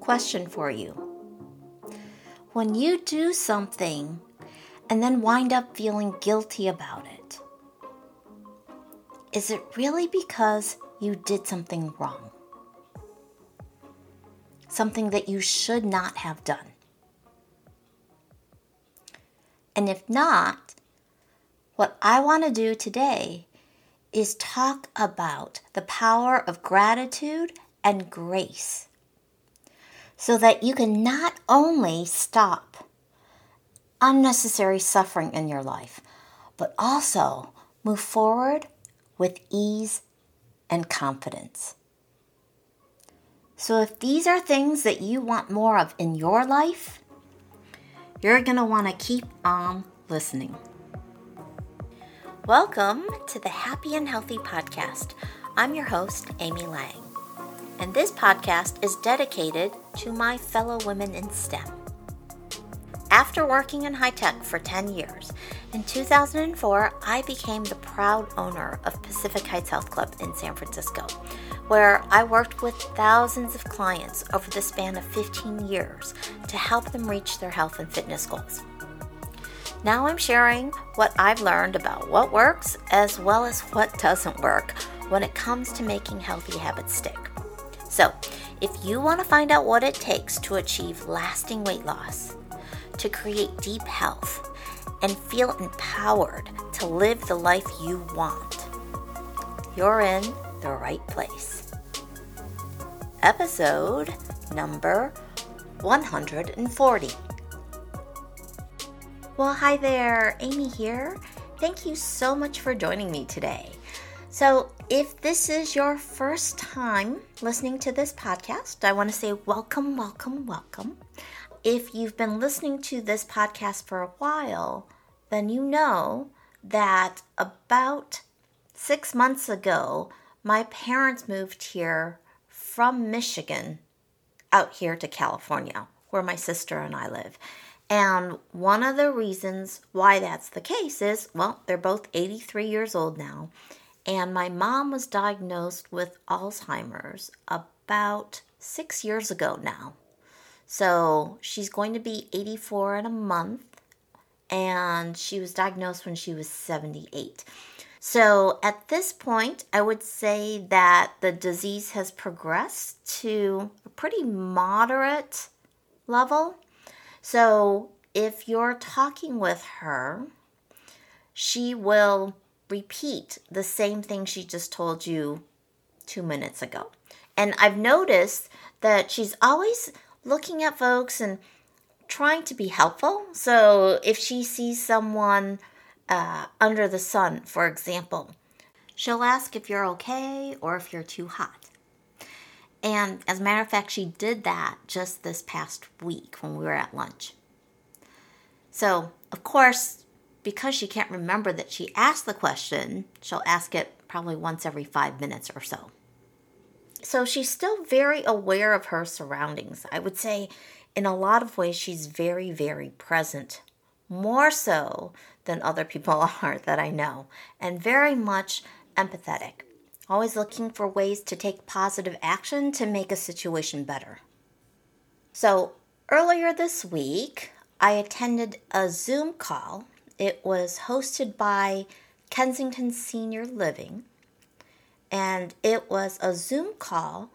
Question for you When you do something and then wind up feeling guilty about it, is it really because you did something wrong? Something that you should not have done? And if not, what I want to do today is talk about the power of gratitude and grace so that you can not only stop unnecessary suffering in your life, but also move forward with ease and confidence. So, if these are things that you want more of in your life, you're going to want to keep on listening. Welcome to the Happy and Healthy Podcast. I'm your host, Amy Lang, and this podcast is dedicated to my fellow women in STEM. After working in high tech for 10 years, in 2004, I became the proud owner of Pacific Heights Health Club in San Francisco, where I worked with thousands of clients over the span of 15 years to help them reach their health and fitness goals. Now I'm sharing what I've learned about what works as well as what doesn't work when it comes to making healthy habits stick. So, if you want to find out what it takes to achieve lasting weight loss, to create deep health, and feel empowered to live the life you want, you're in the right place. Episode number 140. Well, hi there, Amy here. Thank you so much for joining me today. So, if this is your first time listening to this podcast, I want to say welcome, welcome, welcome. If you've been listening to this podcast for a while, then you know that about six months ago, my parents moved here from Michigan out here to California, where my sister and I live. And one of the reasons why that's the case is well, they're both 83 years old now. And my mom was diagnosed with Alzheimer's about six years ago now. So she's going to be 84 in a month. And she was diagnosed when she was 78. So at this point, I would say that the disease has progressed to a pretty moderate level. So if you're talking with her, she will repeat the same thing she just told you two minutes ago. And I've noticed that she's always looking at folks and trying to be helpful. So if she sees someone uh, under the sun, for example, she'll ask if you're okay or if you're too hot. And as a matter of fact, she did that just this past week when we were at lunch. So, of course, because she can't remember that she asked the question, she'll ask it probably once every five minutes or so. So she's still very aware of her surroundings. I would say, in a lot of ways, she's very, very present, more so than other people are that I know, and very much empathetic always looking for ways to take positive action to make a situation better. So, earlier this week, I attended a Zoom call. It was hosted by Kensington Senior Living, and it was a Zoom call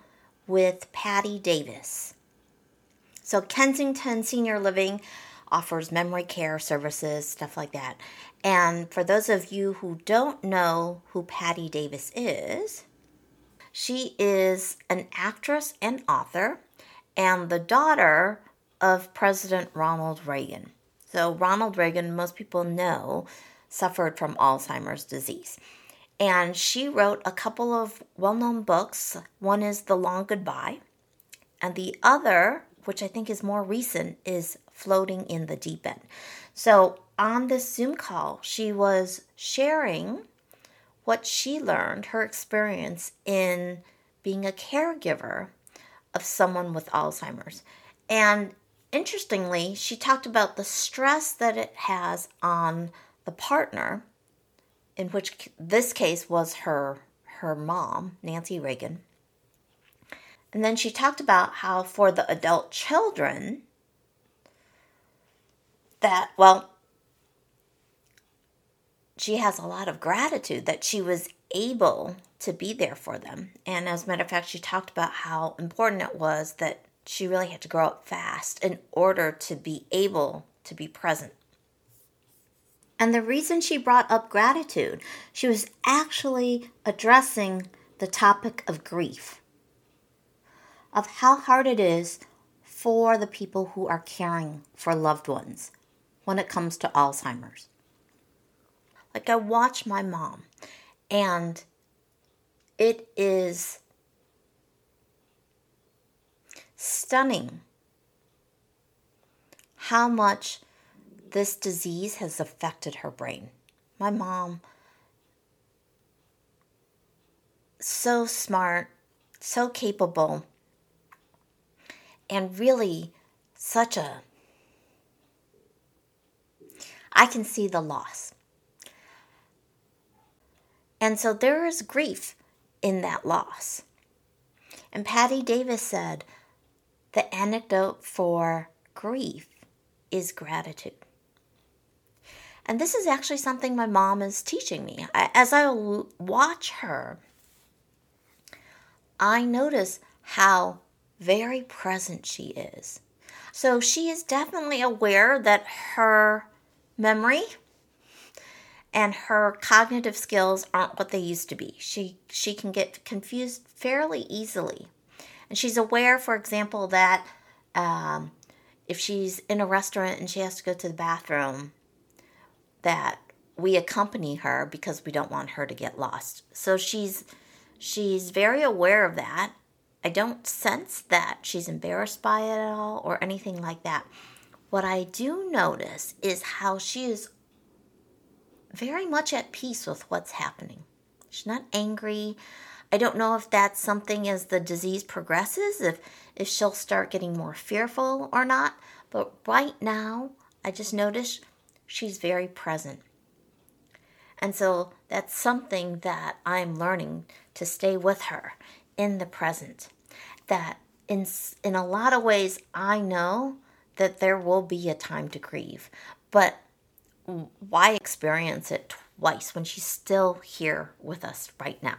with Patti Davis. So, Kensington Senior Living offers memory care services, stuff like that. And for those of you who don't know who Patti Davis is, she is an actress and author and the daughter of President Ronald Reagan. So, Ronald Reagan, most people know, suffered from Alzheimer's disease. And she wrote a couple of well known books. One is The Long Goodbye, and the other, which I think is more recent, is Floating in the Deep End. So, on this Zoom call, she was sharing what she learned, her experience in being a caregiver of someone with Alzheimer's. And interestingly, she talked about the stress that it has on the partner, in which this case was her her mom, Nancy Reagan. And then she talked about how for the adult children, that, well, she has a lot of gratitude that she was able to be there for them. And as a matter of fact, she talked about how important it was that she really had to grow up fast in order to be able to be present. And the reason she brought up gratitude, she was actually addressing the topic of grief, of how hard it is for the people who are caring for loved ones when it comes to Alzheimer's. Like, I watch my mom, and it is stunning how much this disease has affected her brain. My mom, so smart, so capable, and really such a. I can see the loss. And so there is grief in that loss. And Patti Davis said the antidote for grief is gratitude. And this is actually something my mom is teaching me. As I watch her, I notice how very present she is. So she is definitely aware that her memory and her cognitive skills aren't what they used to be. She she can get confused fairly easily, and she's aware, for example, that um, if she's in a restaurant and she has to go to the bathroom, that we accompany her because we don't want her to get lost. So she's she's very aware of that. I don't sense that she's embarrassed by it at all or anything like that. What I do notice is how she is very much at peace with what's happening. She's not angry. I don't know if that's something as the disease progresses, if, if she'll start getting more fearful or not. But right now, I just notice she's very present. And so that's something that I'm learning to stay with her in the present. That in, in a lot of ways, I know that there will be a time to grieve, but why experience it twice when she's still here with us right now?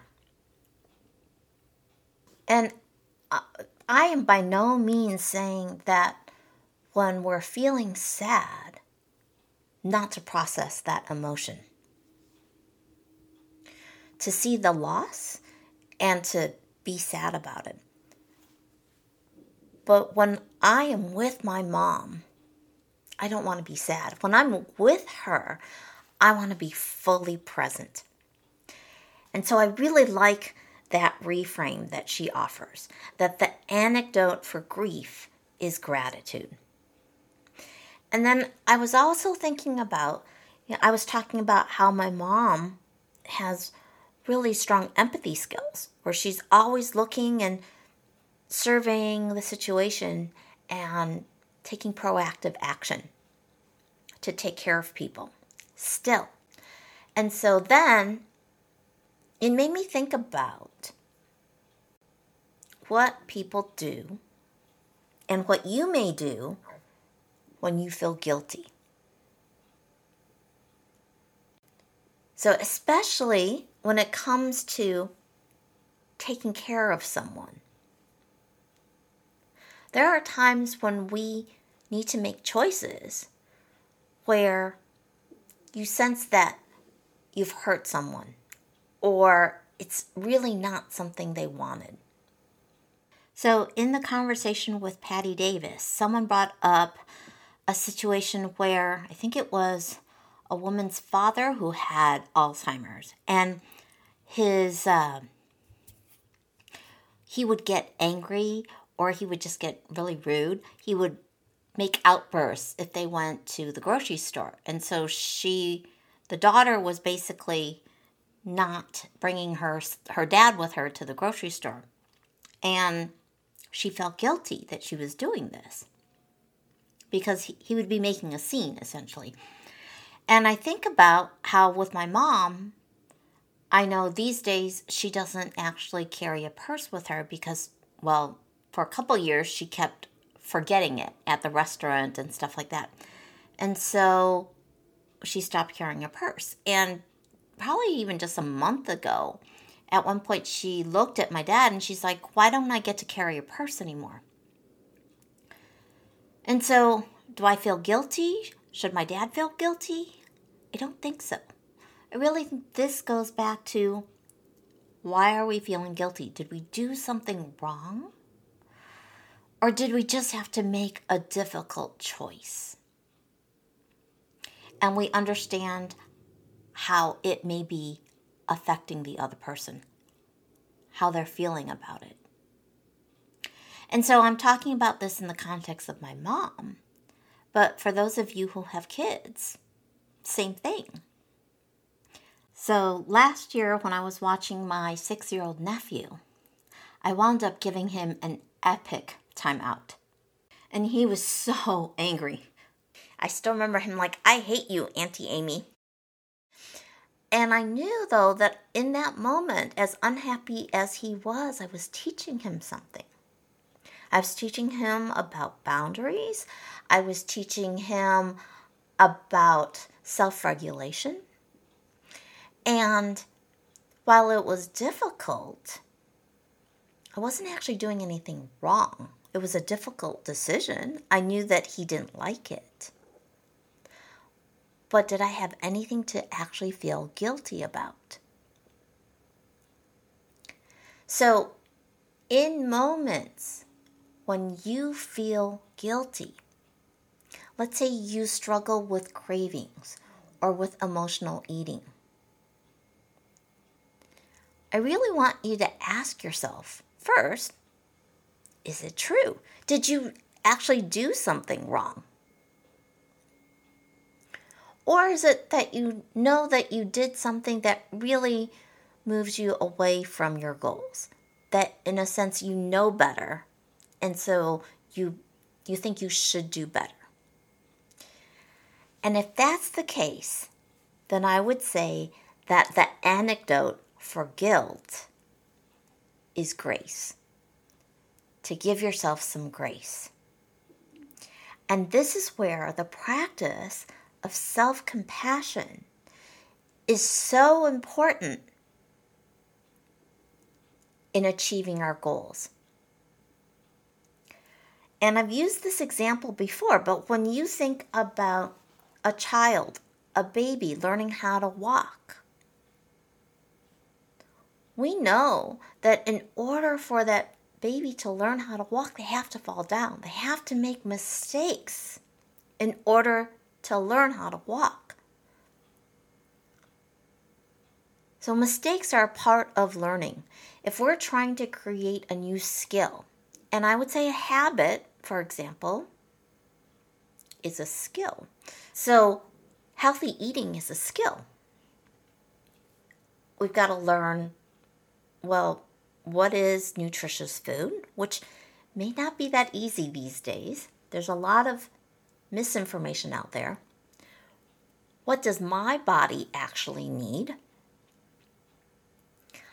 And uh, I am by no means saying that when we're feeling sad, not to process that emotion. To see the loss and to be sad about it. But when I am with my mom, I don't want to be sad. When I'm with her, I want to be fully present. And so I really like that reframe that she offers that the antidote for grief is gratitude. And then I was also thinking about, you know, I was talking about how my mom has really strong empathy skills, where she's always looking and surveying the situation and taking proactive action to take care of people still. And so then it made me think about what people do and what you may do when you feel guilty. So, especially when it comes to taking care of someone, there are times when we need to make choices where you sense that you've hurt someone or it's really not something they wanted. So, in the conversation with Patti Davis, someone brought up a situation where I think it was a woman's father who had Alzheimer's, and his uh, he would get angry or he would just get really rude. He would make outbursts if they went to the grocery store, and so she, the daughter, was basically not bringing her her dad with her to the grocery store, and she felt guilty that she was doing this because he, would be making a scene essentially. And I think about how with my mom, I know these days she doesn't actually carry a purse with her because, well, for a couple years, she kept forgetting it at the restaurant and stuff like that. And so she stopped carrying a purse. And probably even just a month ago, at one point, she looked at my dad and she's like, Why don't I get to carry a purse anymore? And so, do I feel guilty? Should my dad feel guilty? I don't think so. I really think this goes back to why are we feeling guilty? Did we do something wrong? Or did we just have to make a difficult choice? And we understand how it may be affecting the other person, how they're feeling about it. And so I'm talking about this in the context of my mom. But for those of you who have kids, same thing. So last year, when I was watching my six year old nephew, I wound up giving him an epic timeout. And he was so angry. I still remember him like, I hate you, Auntie Amy. And I knew, though, that in that moment, as unhappy as he was, I was teaching him something. I was teaching him about boundaries. I was teaching him about self regulation. And while it was difficult, I wasn't actually doing anything wrong. It was a difficult decision. I knew that he didn't like it. But did I have anything to actually feel guilty about? So, in moments when you feel guilty, let's say you struggle with cravings or with emotional eating, I really want you to ask yourself first is it true? Did you actually do something wrong? Or is it that you know that you did something that really moves you away from your goals? That in a sense you know better and so you you think you should do better. And if that's the case, then I would say that the anecdote for guilt is grace. To give yourself some grace. And this is where the practice of self compassion is so important in achieving our goals. And I've used this example before, but when you think about a child, a baby learning how to walk, we know that in order for that baby to learn how to walk, they have to fall down. They have to make mistakes in order to learn how to walk. So, mistakes are part of learning. If we're trying to create a new skill, and I would say a habit, for example, is a skill. So, healthy eating is a skill. We've got to learn well, what is nutritious food, which may not be that easy these days. There's a lot of misinformation out there. What does my body actually need?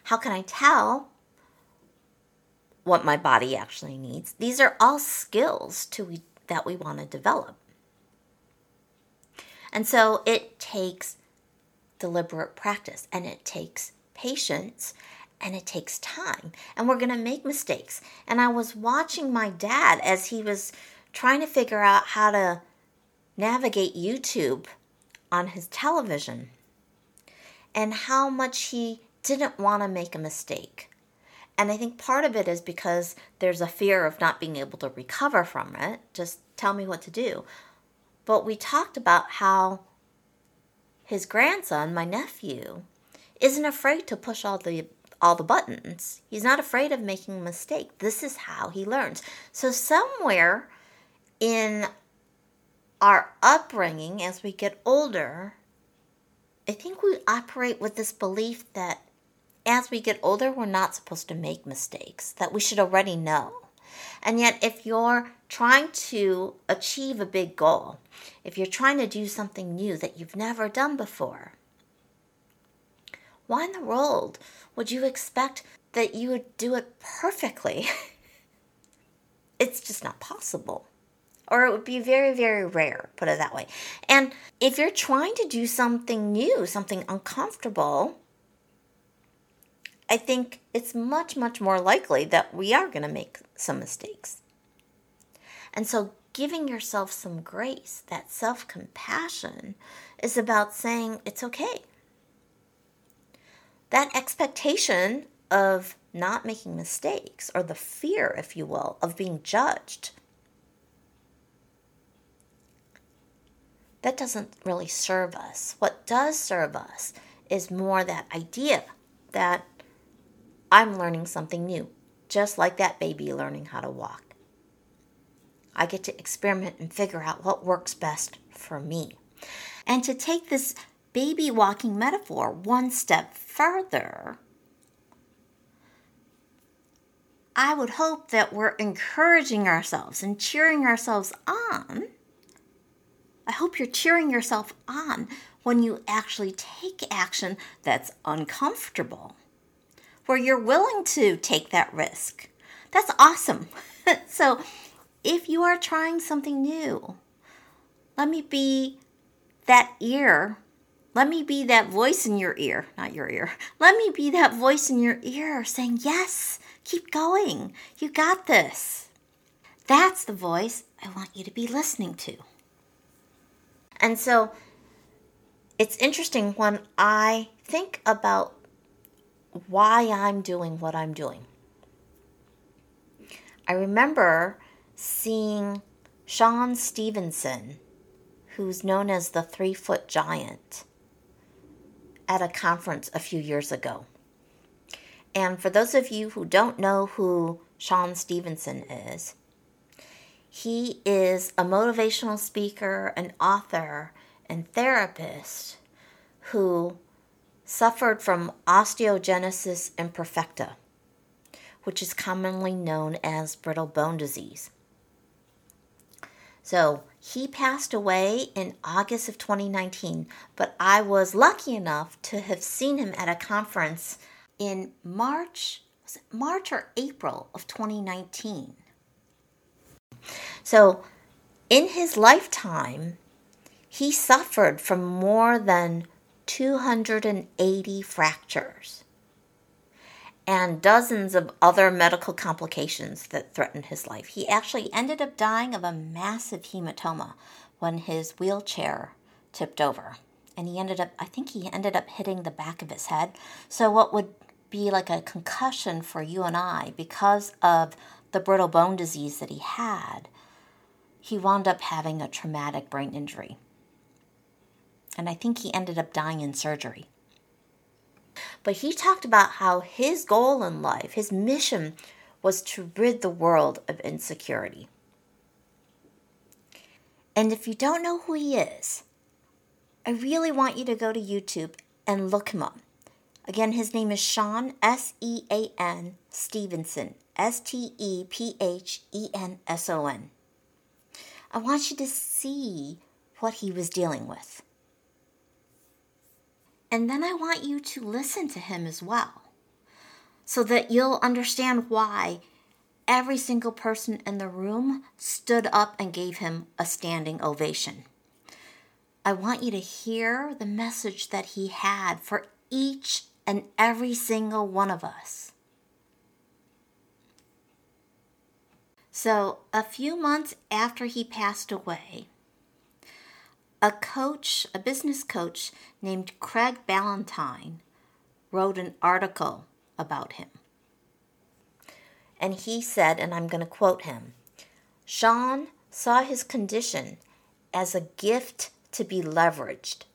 How can I tell what my body actually needs? These are all skills to we, that we want to develop. And so it takes deliberate practice and it takes patience and it takes time and we're going to make mistakes. And I was watching my dad as he was trying to figure out how to navigate YouTube on his television and how much he didn't want to make a mistake. And I think part of it is because there's a fear of not being able to recover from it. Just tell me what to do. But we talked about how his grandson, my nephew, isn't afraid to push all the all the buttons. He's not afraid of making a mistake. This is how he learns. So somewhere in our upbringing as we get older, I think we operate with this belief that as we get older, we're not supposed to make mistakes, that we should already know. And yet, if you're trying to achieve a big goal, if you're trying to do something new that you've never done before, why in the world would you expect that you would do it perfectly? it's just not possible. Or it would be very, very rare, put it that way. And if you're trying to do something new, something uncomfortable, I think it's much, much more likely that we are going to make some mistakes. And so, giving yourself some grace, that self compassion, is about saying it's okay. That expectation of not making mistakes, or the fear, if you will, of being judged, that doesn't really serve us. What does serve us is more that idea that I'm learning something new, just like that baby learning how to walk. I get to experiment and figure out what works best for me. And to take this baby walking metaphor one step further, I would hope that we're encouraging ourselves and cheering ourselves on. I hope you're cheering yourself on when you actually take action that's uncomfortable where you're willing to take that risk. That's awesome. so, if you are trying something new, let me be that ear. Let me be that voice in your ear, not your ear. Let me be that voice in your ear saying, Yes, keep going. You got this. That's the voice I want you to be listening to. And so it's interesting when I think about why I'm doing what I'm doing. I remember seeing Sean Stephenson, who's known as the three foot giant, at a conference a few years ago. And for those of you who don't know who Sean Stephenson is, he is a motivational speaker, an author, and therapist who suffered from osteogenesis imperfecta, which is commonly known as brittle bone disease. So he passed away in August of 2019, but I was lucky enough to have seen him at a conference in March, was it March or April of 2019. So in his lifetime, he suffered from more than 280 fractures and dozens of other medical complications that threatened his life. He actually ended up dying of a massive hematoma when his wheelchair tipped over. And he ended up, I think he ended up hitting the back of his head. So, what would be like a concussion for you and I because of the brittle bone disease that he had, he wound up having a traumatic brain injury and I think he ended up dying in surgery. But he talked about how his goal in life, his mission, was to rid the world of insecurity. And if you don't know who he is, I really want you to go to YouTube and look him up. Again, his name is Sean, S E A N, Stephenson, S T E P H E N S O N. I want you to see what he was dealing with. And then I want you to listen to him as well so that you'll understand why every single person in the room stood up and gave him a standing ovation. I want you to hear the message that he had for each and every single one of us. So, a few months after he passed away, a coach, a business coach named Craig Ballantyne, wrote an article about him. And he said, and I'm going to quote him Sean saw his condition as a gift to be leveraged,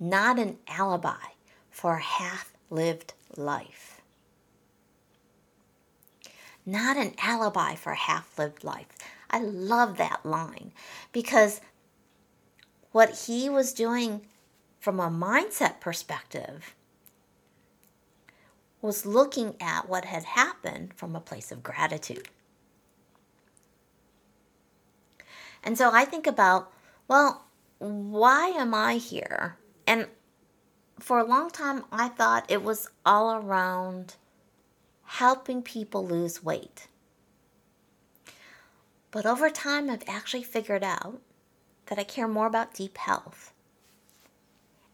not an alibi for half lived life. Not an alibi for half lived life. I love that line because what he was doing from a mindset perspective was looking at what had happened from a place of gratitude. And so I think about, well, why am I here? And for a long time, I thought it was all around helping people lose weight. But over time, I've actually figured out that I care more about deep health.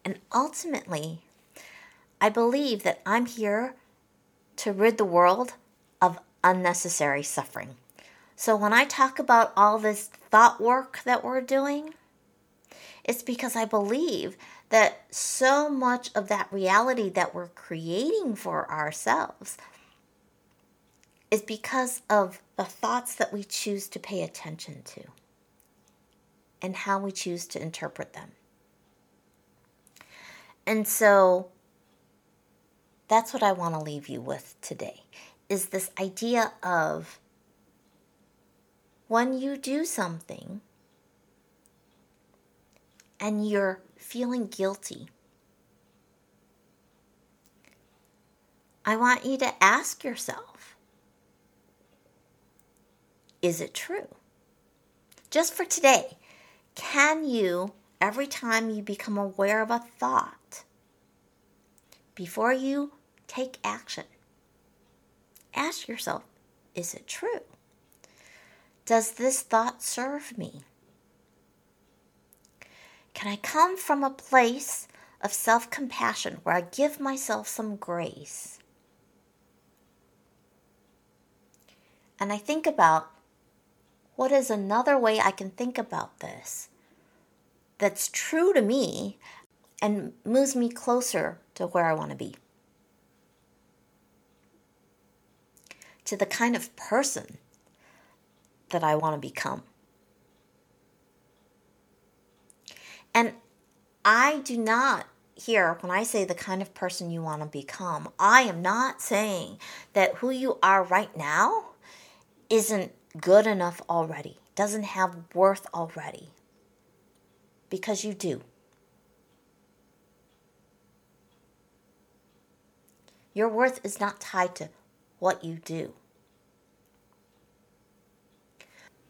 And ultimately, I believe that I'm here to rid the world of unnecessary suffering. So when I talk about all this thought work that we're doing, it's because I believe that so much of that reality that we're creating for ourselves is because of the thoughts that we choose to pay attention to and how we choose to interpret them. And so that's what I want to leave you with today is this idea of when you do something and you're feeling guilty, I want you to ask yourself is it true? Just for today, can you, every time you become aware of a thought, before you take action, ask yourself is it true? Does this thought serve me? Can I come from a place of self compassion where I give myself some grace? And I think about what is another way I can think about this that's true to me and moves me closer to where I want to be? To the kind of person that I want to become. And I do not here, when I say the kind of person you want to become, I am not saying that who you are right now isn't good enough already, doesn't have worth already. Because you do. Your worth is not tied to what you do.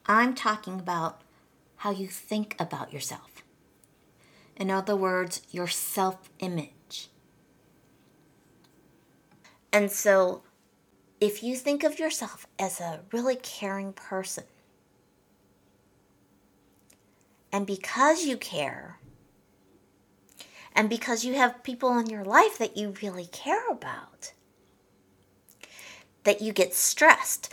I'm talking about how you think about yourself. In other words, your self image. And so if you think of yourself as a really caring person, and because you care, and because you have people in your life that you really care about, that you get stressed.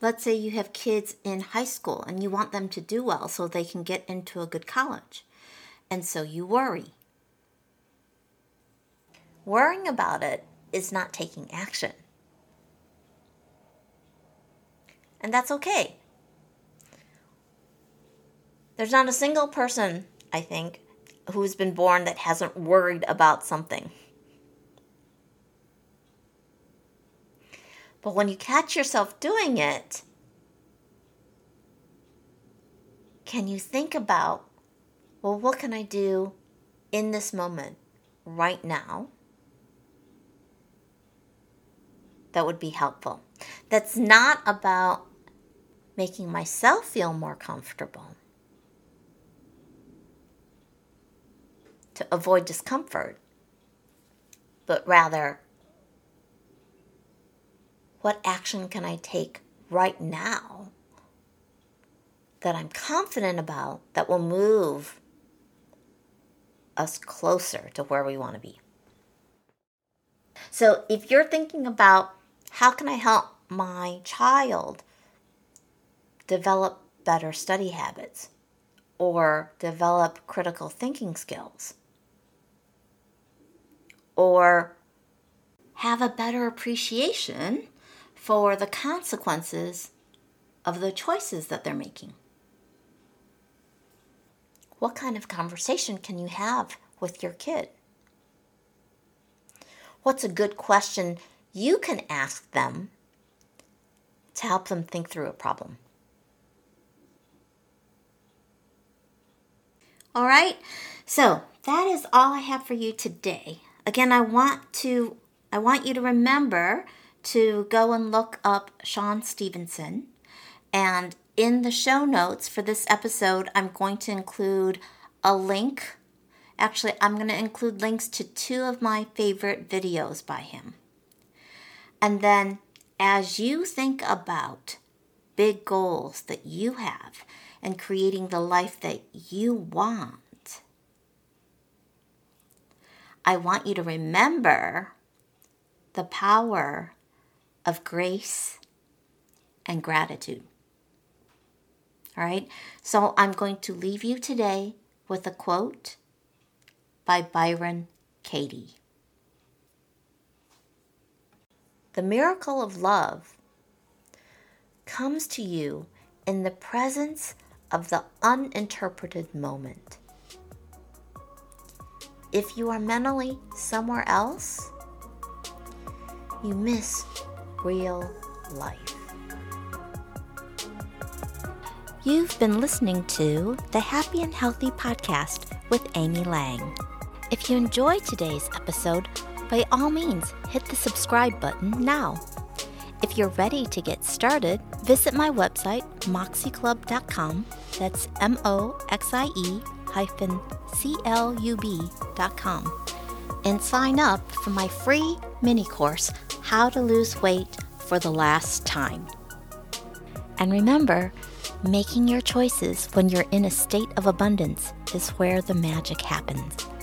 Let's say you have kids in high school and you want them to do well so they can get into a good college. And so you worry. Worrying about it is not taking action. and that's okay. There's not a single person, I think, who's been born that hasn't worried about something. But when you catch yourself doing it, can you think about, well, what can I do in this moment, right now, that would be helpful? That's not about making myself feel more comfortable to avoid discomfort, but rather, what action can I take right now that I'm confident about that will move us closer to where we want to be? So, if you're thinking about how can I help my child develop better study habits or develop critical thinking skills or have a better appreciation for the consequences of the choices that they're making. What kind of conversation can you have with your kid? What's a good question you can ask them to help them think through a problem? All right. So that is all I have for you today. Again, I want to I want you to remember to go and look up Sean Stephenson. And in the show notes for this episode, I'm going to include a link. Actually, I'm going to include links to two of my favorite videos by him. And then as you think about big goals that you have and creating the life that you want, I want you to remember the power of grace and gratitude. All right, so I'm going to leave you today with a quote by Byron Katie. The miracle of love comes to you in the presence of the uninterpreted moment. If you are mentally somewhere else, you miss real life. You've been listening to the Happy and Healthy Podcast with Amy Lang. If you enjoyed today's episode, by all means hit the subscribe button now. If you're ready to get started, visit my website, moxieclub.com. That's M O X I E hyphen C L U B.com. And sign up for my free mini course, How to Lose Weight for the Last Time. And remember, making your choices when you're in a state of abundance is where the magic happens.